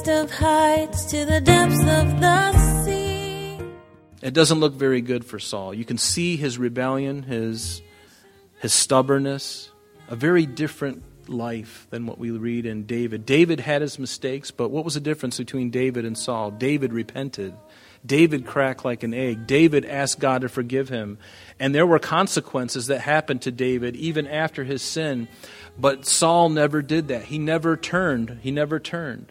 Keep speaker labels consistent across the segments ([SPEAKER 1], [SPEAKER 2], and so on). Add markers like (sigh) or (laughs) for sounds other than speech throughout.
[SPEAKER 1] highest of heights to the depths of the sea.
[SPEAKER 2] It doesn't look very good for Saul. You can see his rebellion, his, his stubbornness, a very different life than what we read in David. David had his mistakes, but what was the difference between David and Saul? David repented. David cracked like an egg. David asked God to forgive him. And there were consequences that happened to David even after his sin. But Saul never did that. He never turned. He never turned.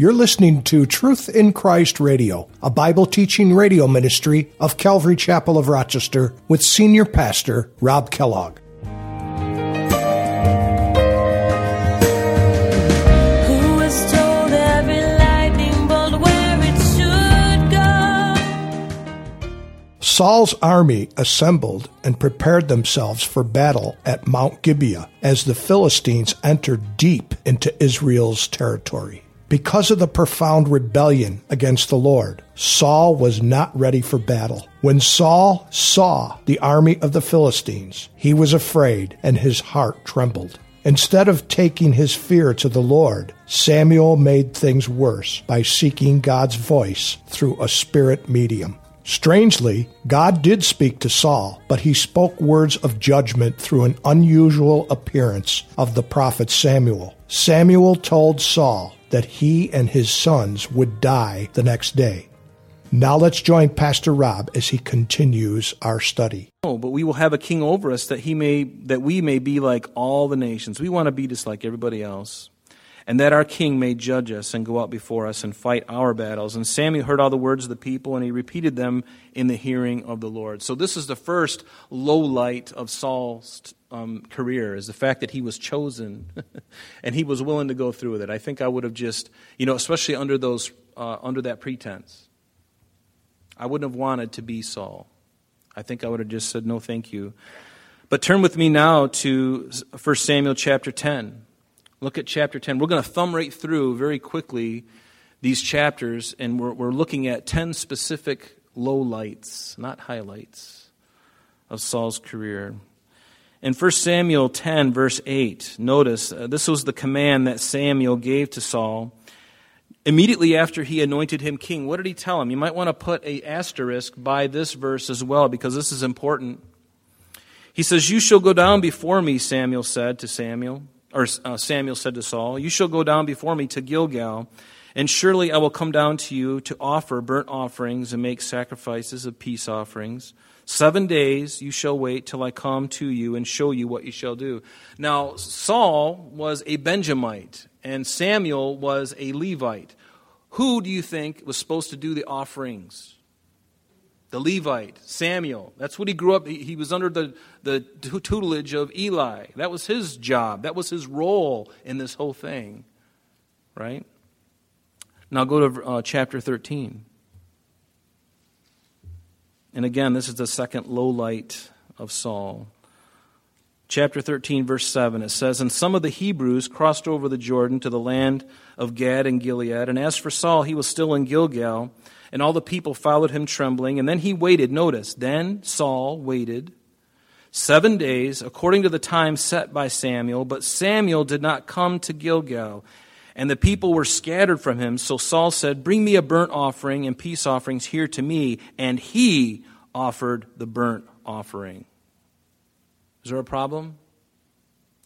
[SPEAKER 3] You're listening to Truth in Christ Radio, a Bible teaching radio ministry of Calvary Chapel of Rochester with Senior Pastor Rob Kellogg.
[SPEAKER 1] Who has told every lightning bolt where it should go?
[SPEAKER 3] Saul's army assembled and prepared themselves for battle at Mount Gibeah as the Philistines entered deep into Israel's territory. Because of the profound rebellion against the Lord, Saul was not ready for battle. When Saul saw the army of the Philistines, he was afraid and his heart trembled. Instead of taking his fear to the Lord, Samuel made things worse by seeking God's voice through a spirit medium. Strangely, God did speak to Saul, but he spoke words of judgment through an unusual appearance of the prophet Samuel. Samuel told Saul that he and his sons would die the next day. Now let's join Pastor Rob as he continues our study.
[SPEAKER 2] No, but we will have a king over us that he may that we may be like all the nations. We want to be just like everybody else. And that our king may judge us and go out before us and fight our battles. And Samuel heard all the words of the people and he repeated them in the hearing of the Lord. So this is the first low light of Saul's um, career is the fact that he was chosen (laughs) and he was willing to go through with it. I think I would have just, you know, especially under those uh, under that pretense. I wouldn't have wanted to be Saul. I think I would have just said no thank you. But turn with me now to 1 Samuel chapter 10. Look at chapter 10. We're going to thumb right through very quickly these chapters, and we're, we're looking at 10 specific lowlights, not highlights, of Saul's career. In 1 Samuel 10, verse 8, notice uh, this was the command that Samuel gave to Saul immediately after he anointed him king. What did he tell him? You might want to put a asterisk by this verse as well because this is important. He says, "You shall go down before me," Samuel said to Samuel, or uh, Samuel said to Saul, "You shall go down before me to Gilgal, and surely I will come down to you to offer burnt offerings and make sacrifices of peace offerings." Seven days you shall wait till I come to you and show you what you shall do. Now, Saul was a Benjamite, and Samuel was a Levite. Who do you think was supposed to do the offerings? The Levite, Samuel. That's what he grew up. He, was under the, the tutelage of Eli. That was his job. That was his role in this whole thing. Right? Now go to uh, chapter 13. And again, this is the second low light of Saul. Chapter 13, verse 7, it says, And some of the Hebrews crossed over the Jordan to the land of Gad and Gilead. And as for Saul, he was still in Gilgal, and all the people followed him trembling. And then he waited. Notice, then Saul waited seven days, according to the time set by Samuel. But Samuel did not come to Gilgal, and the people were scattered from him. So Saul said, Bring me a burnt offering and peace offerings here to me. And he offered the burnt offering. Is there a problem?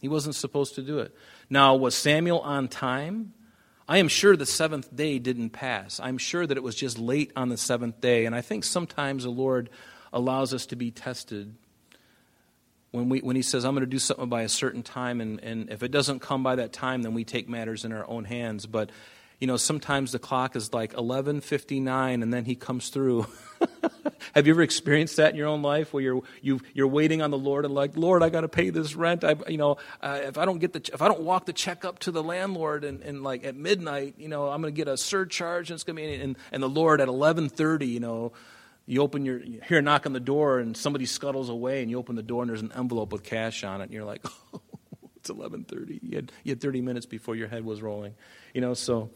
[SPEAKER 2] He wasn't supposed to do it. Now, was Samuel on time? I am sure the seventh day didn't pass. I'm sure that it was just late on the seventh day. And I think sometimes the Lord allows us to be tested when, we, when He says, I'm going to do something by a certain time. And, and if it doesn't come by that time, then we take matters in our own hands. But, you know, sometimes the clock is like 11.59 and then He comes through. (laughs) Have you ever experienced that in your own life, where you're you, you're waiting on the Lord and like, Lord, I got to pay this rent. I, you know, uh, if I don't get the if I don't walk the check up to the landlord and, and like at midnight, you know, I'm going to get a surcharge and it's going to be and, and the Lord at 11:30, you know, you open your you hear a knock on the door and somebody scuttles away and you open the door and there's an envelope with cash on it and you're like, oh, (laughs) it's 11:30. You had you had 30 minutes before your head was rolling, you know. So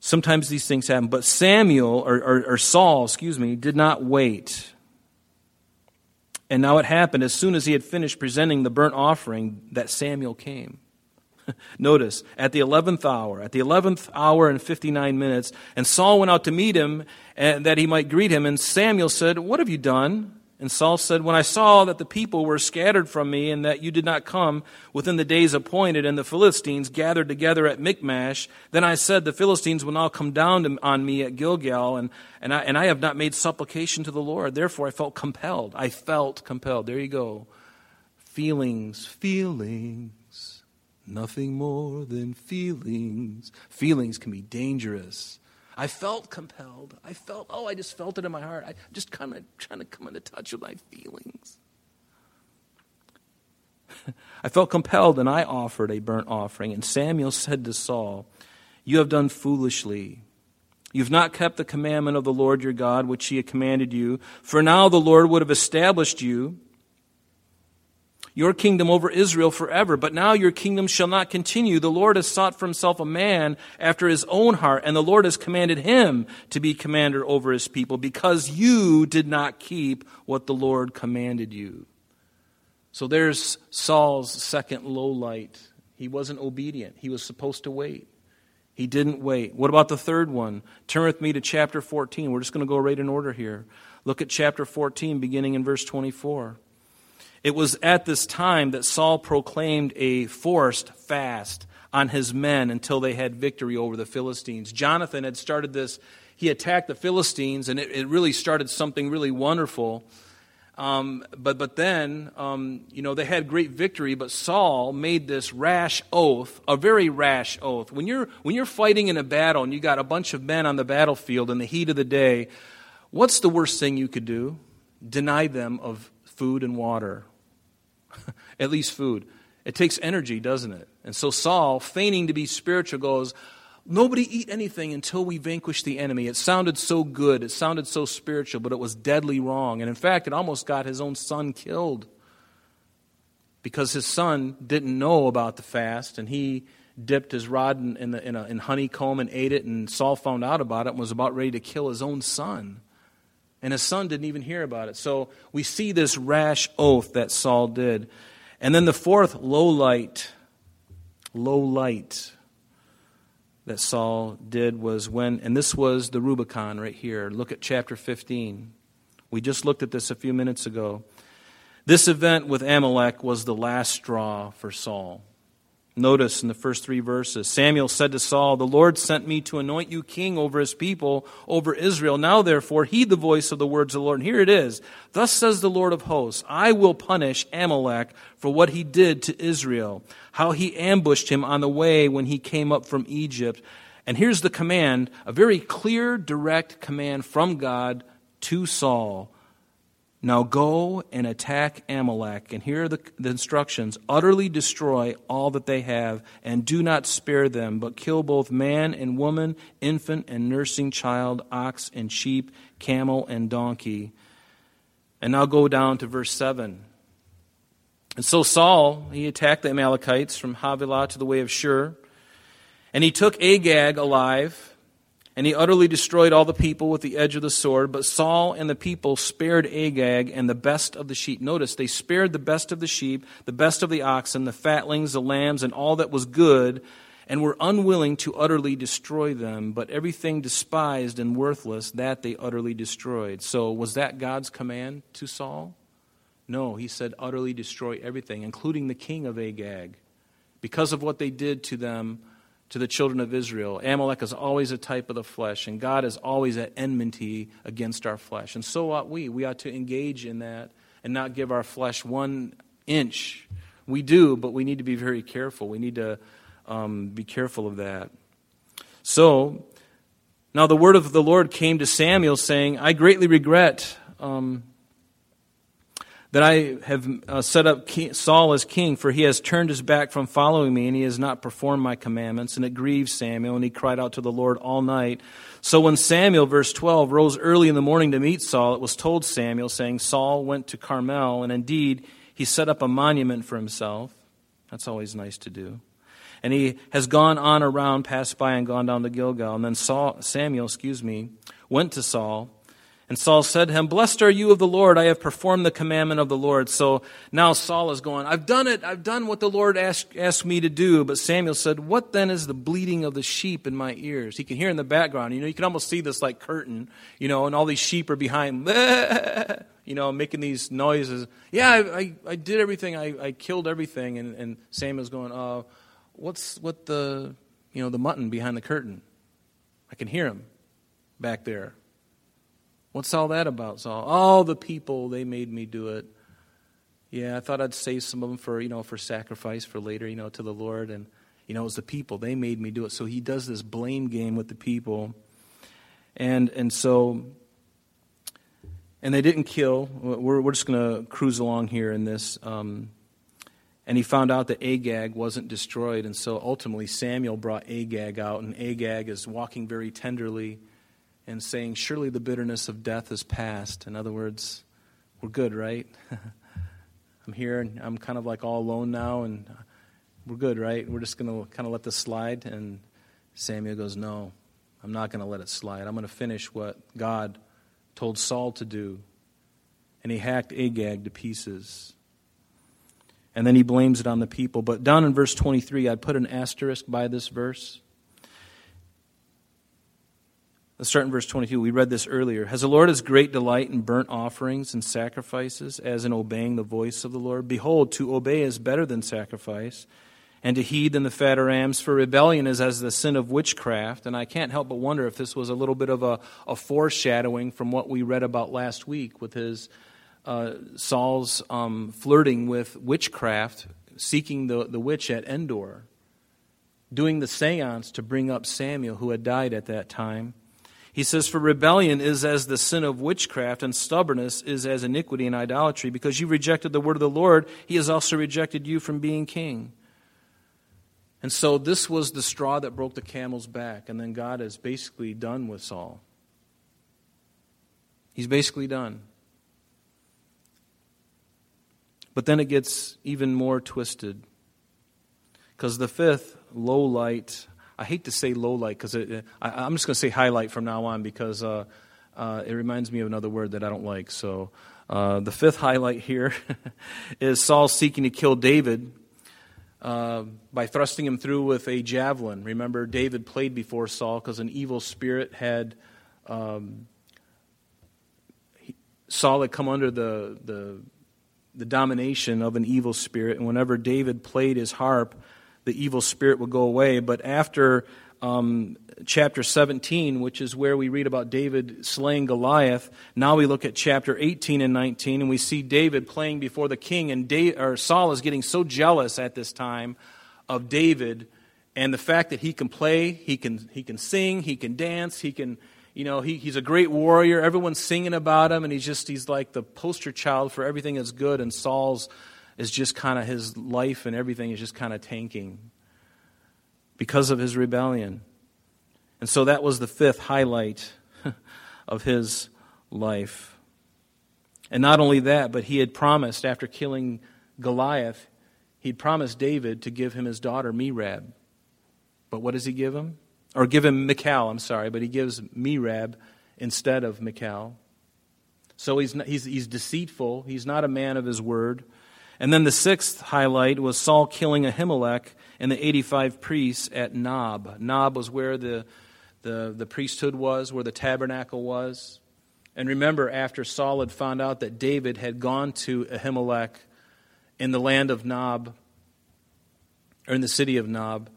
[SPEAKER 2] sometimes these things happen, but Samuel or, or, or Saul, excuse me, did not wait. And now it happened as soon as he had finished presenting the burnt offering that Samuel came. (laughs) Notice, at the 11th hour, at the 11th hour and 59 minutes, and Saul went out to meet him and that he might greet him. And Samuel said, What have you done? And Saul said, When I saw that the people were scattered from me, and that you did not come within the days appointed, and the Philistines gathered together at Michmash, then I said, The Philistines will now come down on me at Gilgal, and, and, I, and I have not made supplication to the Lord. Therefore I felt compelled. I felt compelled. There you go. Feelings, feelings, nothing more than feelings. Feelings can be dangerous. I felt compelled. I felt, oh, I just felt it in my heart. I just kind of trying to come into touch with my feelings. (laughs) I felt compelled and I offered a burnt offering. And Samuel said to Saul, You have done foolishly. You've not kept the commandment of the Lord your God, which he had commanded you. For now the Lord would have established you your kingdom over Israel forever. But now your kingdom shall not continue. The Lord has sought for himself a man after his own heart, and the Lord has commanded him to be commander over his people, because you did not keep what the Lord commanded you. So there's Saul's second low light. He wasn't obedient, he was supposed to wait. He didn't wait. What about the third one? Turn with me to chapter 14. We're just going to go right in order here. Look at chapter 14, beginning in verse 24. It was at this time that Saul proclaimed a forced fast on his men until they had victory over the Philistines. Jonathan had started this, he attacked the Philistines, and it, it really started something really wonderful. Um, but, but then, um, you know, they had great victory, but Saul made this rash oath, a very rash oath. When you're, when you're fighting in a battle and you got a bunch of men on the battlefield in the heat of the day, what's the worst thing you could do? Deny them of food and water. (laughs) At least food. It takes energy, doesn't it? And so Saul, feigning to be spiritual, goes, Nobody eat anything until we vanquish the enemy. It sounded so good. It sounded so spiritual, but it was deadly wrong. And in fact, it almost got his own son killed because his son didn't know about the fast and he dipped his rod in, in, the, in, a, in honeycomb and ate it. And Saul found out about it and was about ready to kill his own son. And his son didn't even hear about it. So we see this rash oath that Saul did. And then the fourth low light, low light that Saul did was when, and this was the Rubicon right here. Look at chapter 15. We just looked at this a few minutes ago. This event with Amalek was the last straw for Saul. Notice in the first three verses Samuel said to Saul, The Lord sent me to anoint you king over his people, over Israel. Now, therefore, heed the voice of the words of the Lord. And here it is Thus says the Lord of hosts I will punish Amalek for what he did to Israel, how he ambushed him on the way when he came up from Egypt. And here's the command a very clear, direct command from God to Saul now go and attack Amalek, and here are the, the, instructions utterly destroy all that they have, and do not spare them, but kill both man and woman, infant and nursing child, ox and sheep, camel and donkey. And now go down to verse 7. And so Saul, he attacked the Amalekites from Havilah to the way of Shur, and he took Agag alive and he utterly destroyed all the people with the edge of the sword. But Saul and the people spared Agag and the best of the sheep. Notice, they spared the best of the sheep, the best of the oxen, the fatlings, the lambs, and all that was good, and were unwilling to utterly destroy them. But everything despised and worthless, that they utterly destroyed. So, was that God's command to Saul? No, he said, utterly destroy everything, including the king of Agag, because of what they did to them to the children of Israel. Amalek is always a type of the flesh, and God is always at enmity against our flesh. And so ought we. We ought to engage in that and not give our flesh one inch. We do, but we need to be very careful. We need to um, be careful of that. So, Now the word of the Lord came to Samuel, saying, I greatly regret um, that I have uh, set up Saul as king, for he has turned his back from following me, and he has not performed my commandments. And it grieved Samuel, and he cried out to the Lord all night. So when Samuel, verse 12, rose early in the morning to meet Saul, it was told Samuel, saying, Saul went to Carmel, and indeed he set up a monument for himself. That's always nice to do. And he has gone on around, passed by, and gone down to Gilgal. And then Saul, Samuel, excuse me, went to Saul and Saul said to him, Blessed are you of the Lord, I have performed the commandment of the Lord. So now Saul is going, I've done it, I've done what the Lord asked, asked me to do. But Samuel said, What then is the bleating of the sheep in my ears? He can hear in the background, you know, you can almost see this like curtain, you know, and all these sheep are behind, (laughs) you know, making these noises. Yeah, I, I, I did everything, I, I killed everything. And, and Samuel's going, uh, What's what the, you know, the mutton behind the curtain? I can hear him back there. What's all that about, Saul? All the people, they made me do it. Yeah, I thought I'd save some of them for, you know, for sacrifice for later, you know, to the Lord. And, you know, it was the people. They made me do it. So he does this blame game with the people. And, and so, and they didn't kill. We're, we're just going to cruise along here in this. Um, and he found out that Agag wasn't destroyed. And so ultimately, Samuel brought Agag out. And Agag is walking very tenderly and saying, Surely the bitterness of death is past. In other words, we're good, right? (laughs) I'm here and I'm kind of like all alone now, and uh, we're good, right? We're just going to kind of let this slide. And Samuel goes, No, I'm not going to let it slide. I'm going to finish what God told Saul to do. And he hacked Agag to pieces. And then he blames it on the people. But down in verse 23, I'd put an asterisk by this verse. Let's start in verse 22. We read this earlier. Has the Lord his great delight in burnt offerings and sacrifices, as in obeying the voice of the Lord? Behold, to obey is better than sacrifice, and to heed than the fat of rams, for rebellion is as the sin of witchcraft. And I can't help but wonder if this was a little bit of a, a foreshadowing from what we read about last week with his uh, Saul's um, flirting with witchcraft, seeking the, the witch at Endor, doing the seance to bring up Samuel, who had died at that time. He says, For rebellion is as the sin of witchcraft, and stubbornness is as iniquity and idolatry. Because you rejected the word of the Lord, he has also rejected you from being king. And so this was the straw that broke the camel's back, and then God is basically done with Saul. He's basically done. But then it gets even more twisted. Because the fifth low light I hate to say low light because I'm just going to say highlight from now on because uh, uh, it reminds me of another word that I don't like. So uh, the fifth highlight here (laughs) is Saul seeking to kill David uh, by thrusting him through with a javelin. Remember, David played before Saul because an evil spirit had. Um, Saul had come under the, the, the domination of an evil spirit, and whenever David played his harp, the evil spirit would go away. But after um, chapter 17, which is where we read about David slaying Goliath, now we look at chapter 18 and 19, and we see David playing before the king, and or Saul is getting so jealous at this time of David and the fact that he can play, he can, he can sing, he can dance, he can, you know, he, he's a great warrior. Everyone's singing about him, and he's just, he's like the poster child for everything that's good, and Saul's is just kind of his life and everything is just kind of tanking because of his rebellion. And so that was the fifth highlight (laughs) of his life. And not only that, but he had promised after killing Goliath, he'd promised David to give him his daughter Merab. But what does he give him? Or give him Michal, I'm sorry, but he gives Merab instead of Michal. So he's, not, he's, he's deceitful. He's not a man of his word. And then the sixth highlight was Saul killing Ahimelech and the 85 priests at Nob. Nob was where the, the, the priesthood was, where the tabernacle was. And remember, after Saul had found out that David had gone to Ahimelech in the land of Nob, or in the city of Nob,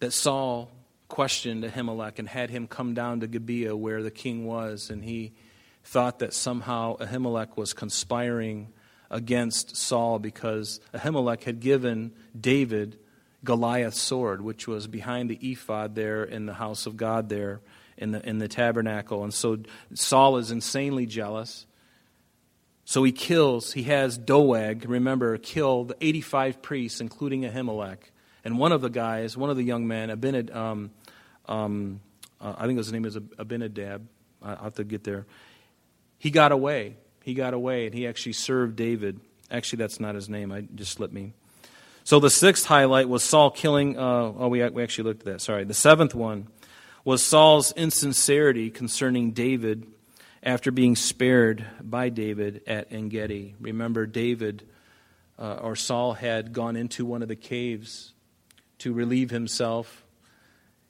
[SPEAKER 2] that Saul questioned Ahimelech and had him come down to Gibeah where the king was, and he thought that somehow Ahimelech was conspiring against Saul because Ahimelech had given David Goliath's sword, which was behind the ephod there in the house of God there in the, in the tabernacle. And so Saul is insanely jealous. So he kills, he has Doeg, remember, killed 85 priests, including Ahimelech. And one of the guys, one of the young men, Abinad, um, um, uh, I think his name is Abinadab. I'll have to get there. He got away. He got away, and he actually served David. Actually, that's not his name. I just slipped me. So the sixth highlight was Saul killing. Uh, oh, we, we actually looked at that. Sorry. The seventh one was Saul's insincerity concerning David after being spared by David at Engedi. Remember, David uh, or Saul had gone into one of the caves to relieve himself,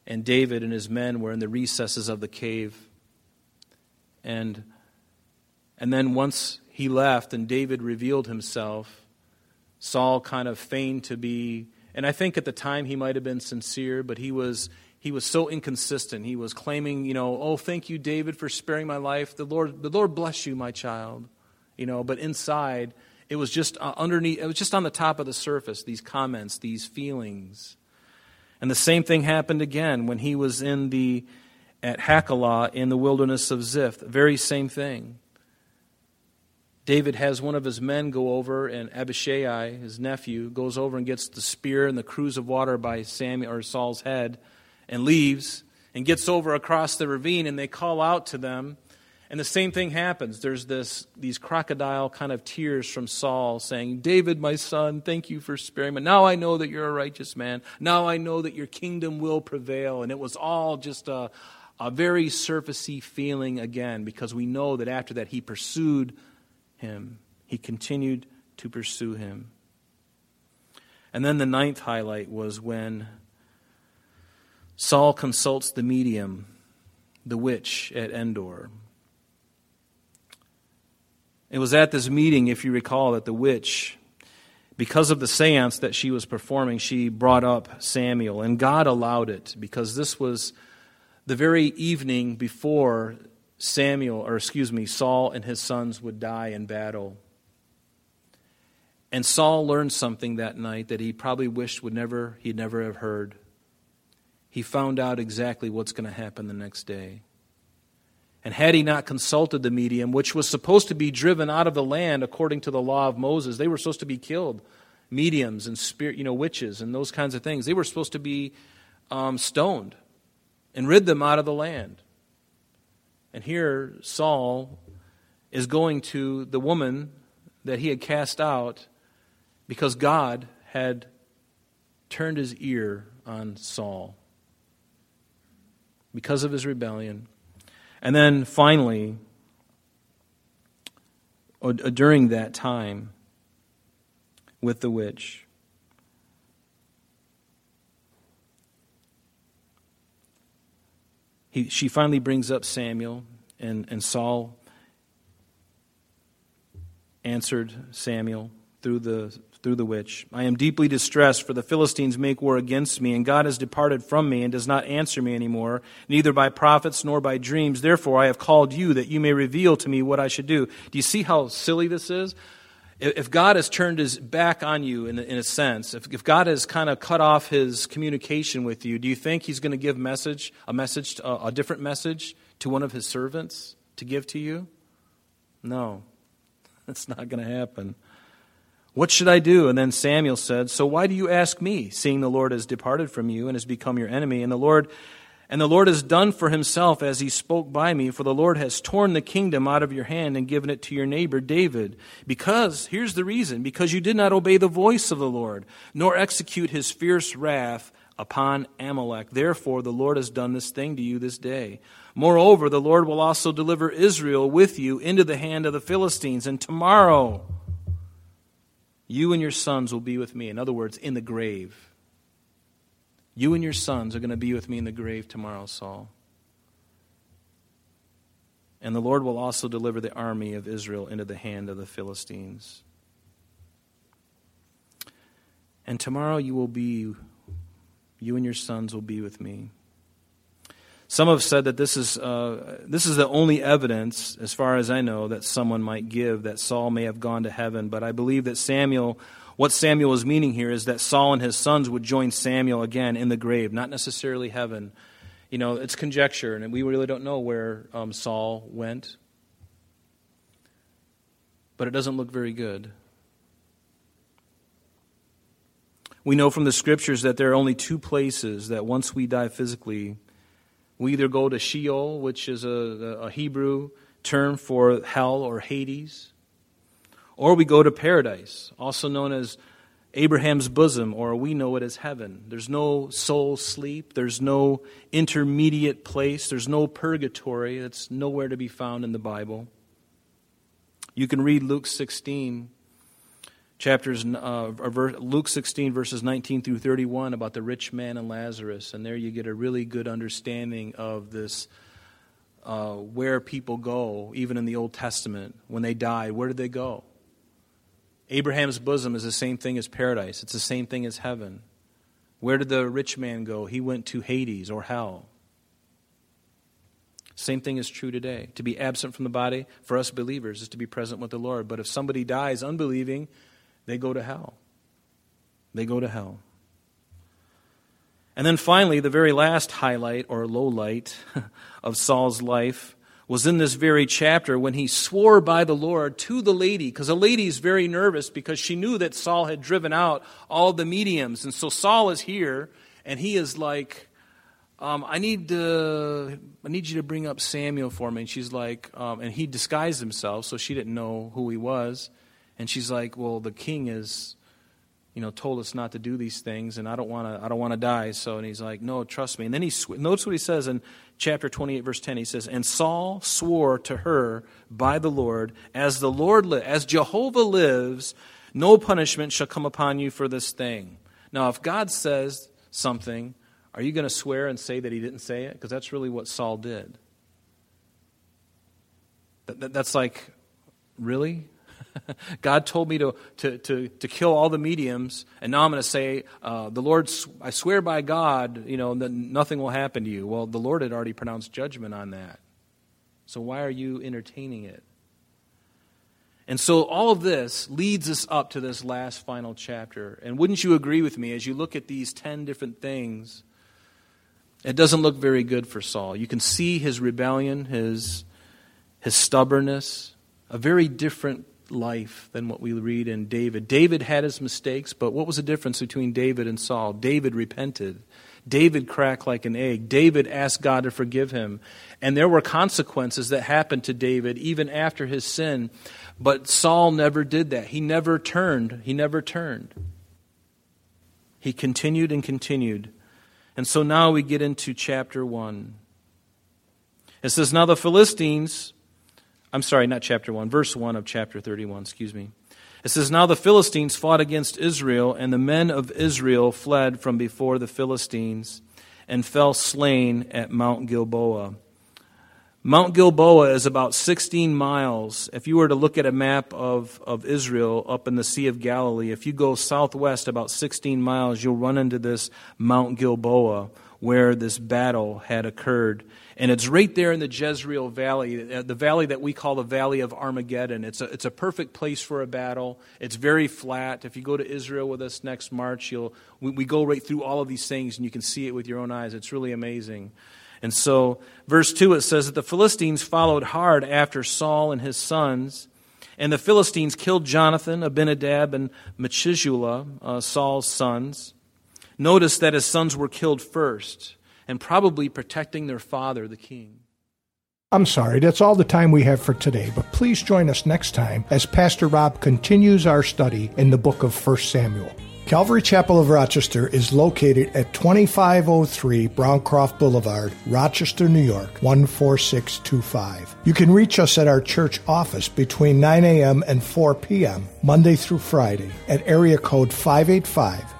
[SPEAKER 2] and David and his men were in the recesses of the cave. And, and then once he left and David revealed himself, Saul kind of feigned to be, and I think at the time he might have been sincere, but he was he was so inconsistent. He was claiming, you know, oh, thank you, David, for sparing my life. The Lord, the Lord bless you, my child. You know, but inside, it was just uh, underneath, it was just on the top of the surface, these comments, these feelings. And the same thing happened again when he was in the, at Hachilah in the wilderness of Ziph. The very same thing. David has one of his men go over, and Abishai, his nephew, goes over and gets the spear and the cruse of water by Samuel or Saul's head and leaves and gets over across the ravine, and they call out to them. And the same thing happens. There's this, these crocodile kind of tears from Saul saying, David, my son, thank you for sparing me. Now I know that you're a righteous man. Now I know that your kingdom will prevail. And it was all just a, a very surfacey feeling again because we know that after that he pursued him. He continued to pursue him. And then the ninth highlight was when Saul consults the medium, the witch at Endor. It was at this meeting, if you recall, that the witch, because of the seance that she was performing, she brought up Samuel. And God allowed it because this was the very evening before Samuel, or excuse me, Saul and his sons would die in battle. And Saul learned something that night that he probably wished would never he'd never have heard he found out exactly what's going to happen the next day. And had he not consulted the medium, which was supposed to be driven out of the land according to the law of Moses, they were supposed to be killed. Mediums and spirit, you know, witches and those kinds of things. They were supposed to be um, stoned and rid them out of the land. And here Saul is going to the woman that he had cast out because God had turned his ear on Saul because of his rebellion. And then finally, uh, during that time with the witch, he, she finally brings up Samuel, and, and Saul answered Samuel through the through the witch. I am deeply distressed, for the Philistines make war against me, and God has departed from me and does not answer me anymore, neither by prophets nor by dreams. Therefore, I have called you that you may reveal to me what I should do. Do you see how silly this is? If God has turned his back on you, in, in a sense, if, if God has kind of cut off his communication with you, do you think he's going to give message, a message, a, a different message to one of his servants to give to you? No, (laughs) that's not going to happen. What should I do? And then Samuel said, So why do you ask me, seeing the Lord has departed from you and has become your enemy? And the Lord and the Lord has done for himself as he spoke by me, for the Lord has torn the kingdom out of your hand and given it to your neighbor David. Because, here's the reason, because you did not obey the voice of the Lord, nor execute his fierce wrath upon Amalek. Therefore, the Lord has done this thing to you this day. Moreover, the Lord will also deliver Israel with you into the hand of the Philistines. And tomorrow, you and your sons will be with me. In other words, in the grave. You and your sons are going to be with me in the grave tomorrow, Saul. And the Lord will also deliver the army of Israel into the hand of the Philistines. And tomorrow you will be, you and your sons will be with me. Some have said that this is, uh, this is the only evidence, as far as I know, that someone might give that Saul may have gone to heaven. But I believe that Samuel, what Samuel is meaning here is that Saul and his sons would join Samuel again in the grave, not necessarily heaven. You know, it's conjecture, and we really don't know where um, Saul went. But it doesn't look very good. We know from the scriptures that there are only two places that once we die physically, we either go to Sheol, which is a, a Hebrew term for hell or Hades, or we go to paradise, also known as Abraham's bosom, or we know it as heaven. There's no soul sleep, there's no intermediate place, there's no purgatory. It's nowhere to be found in the Bible. You can read Luke 16 chapters, uh, Luke 16, verses 19 through 31, about the rich man and Lazarus. And there you get a really good understanding of this, uh, where people go, even in the Old Testament. When they die, where did they go? Abraham's bosom is the same thing as paradise, it's the same thing as heaven. Where did the rich man go? He went to Hades or hell. Same thing is true today. To be absent from the body for us believers is to be present with the Lord. But if somebody dies unbelieving, they go to hell. They go to hell. And then finally, the very last highlight or low light (laughs) of Saul's life was in this very chapter when he swore by the Lord to the lady, because the lady is very nervous because she knew that Saul had driven out all the mediums. And so Saul is here, and he is like, um, I need to, I need you to bring up Samuel for me. And she's like, um, and he disguised himself, so she didn't know who he was. And she's like, "Well, the king is, you know, told us not to do these things, and I don't want to. I don't want to die." So, and he's like, "No, trust me." And then he sw- what he says in chapter twenty-eight, verse ten. He says, "And Saul swore to her by the Lord, as the Lord li- as Jehovah lives, no punishment shall come upon you for this thing." Now, if God says something, are you going to swear and say that He didn't say it? Because that's really what Saul did. That, that, that's like, really? (laughs) God told me to, to, to, to kill all the mediums, and now I'm going to say, uh, the Lord, I swear by God, you know, that nothing will happen to you. Well, the Lord had already pronounced judgment on that. So why are you entertaining it? And so all of this leads us up to this last final chapter. And wouldn't you agree with me as you look at these 10 different things? It doesn't look very good for Saul. You can see his rebellion, his, his stubbornness, a very different life than what we read in David. David had his mistakes, but what was the difference between David and Saul? David repented. David cracked like an egg. David asked God to forgive him. And there were consequences that happened to David even after his sin. But Saul never did that. He never turned. He never turned. He continued and continued. And so now we get into chapter 1. It says, Now the Philistines I'm sorry, not chapter 1, verse 1 of chapter 31, excuse me. It says, Now the Philistines fought against Israel, and the men of Israel fled from before the Philistines and fell slain at Mount Gilboa. Mount Gilboa is about 16 miles. If you were to look at a map of, of Israel up in the Sea of Galilee, if you go southwest about 16 miles, you'll run into this Mount Gilboa where this battle had occurred. And it's right there in the Jezreel Valley, uh, the valley that we call the Valley of Armageddon. It's a, it's a perfect place for a battle. It's very flat. If you go to Israel with us next March, you'll, we, we go right through all of these things and you can see it with your own eyes. It's really amazing. And so, verse 2, it says that the Philistines followed hard after Saul and his sons. And the Philistines killed Jonathan, Abinadab, and Malchishua, uh, Saul's sons. Notice that his sons were killed first and probably protecting their father, the king.
[SPEAKER 3] I'm sorry, that's all the time we have for today, but please join us next time as Pastor Rob continues our study in the book of 1 Samuel. Calvary Chapel of Rochester is located at 2503 Browncroft Boulevard, Rochester, New York, 14625. You can reach us at our church office between 9 a.m. and 4 p.m., Monday through Friday, at area code 585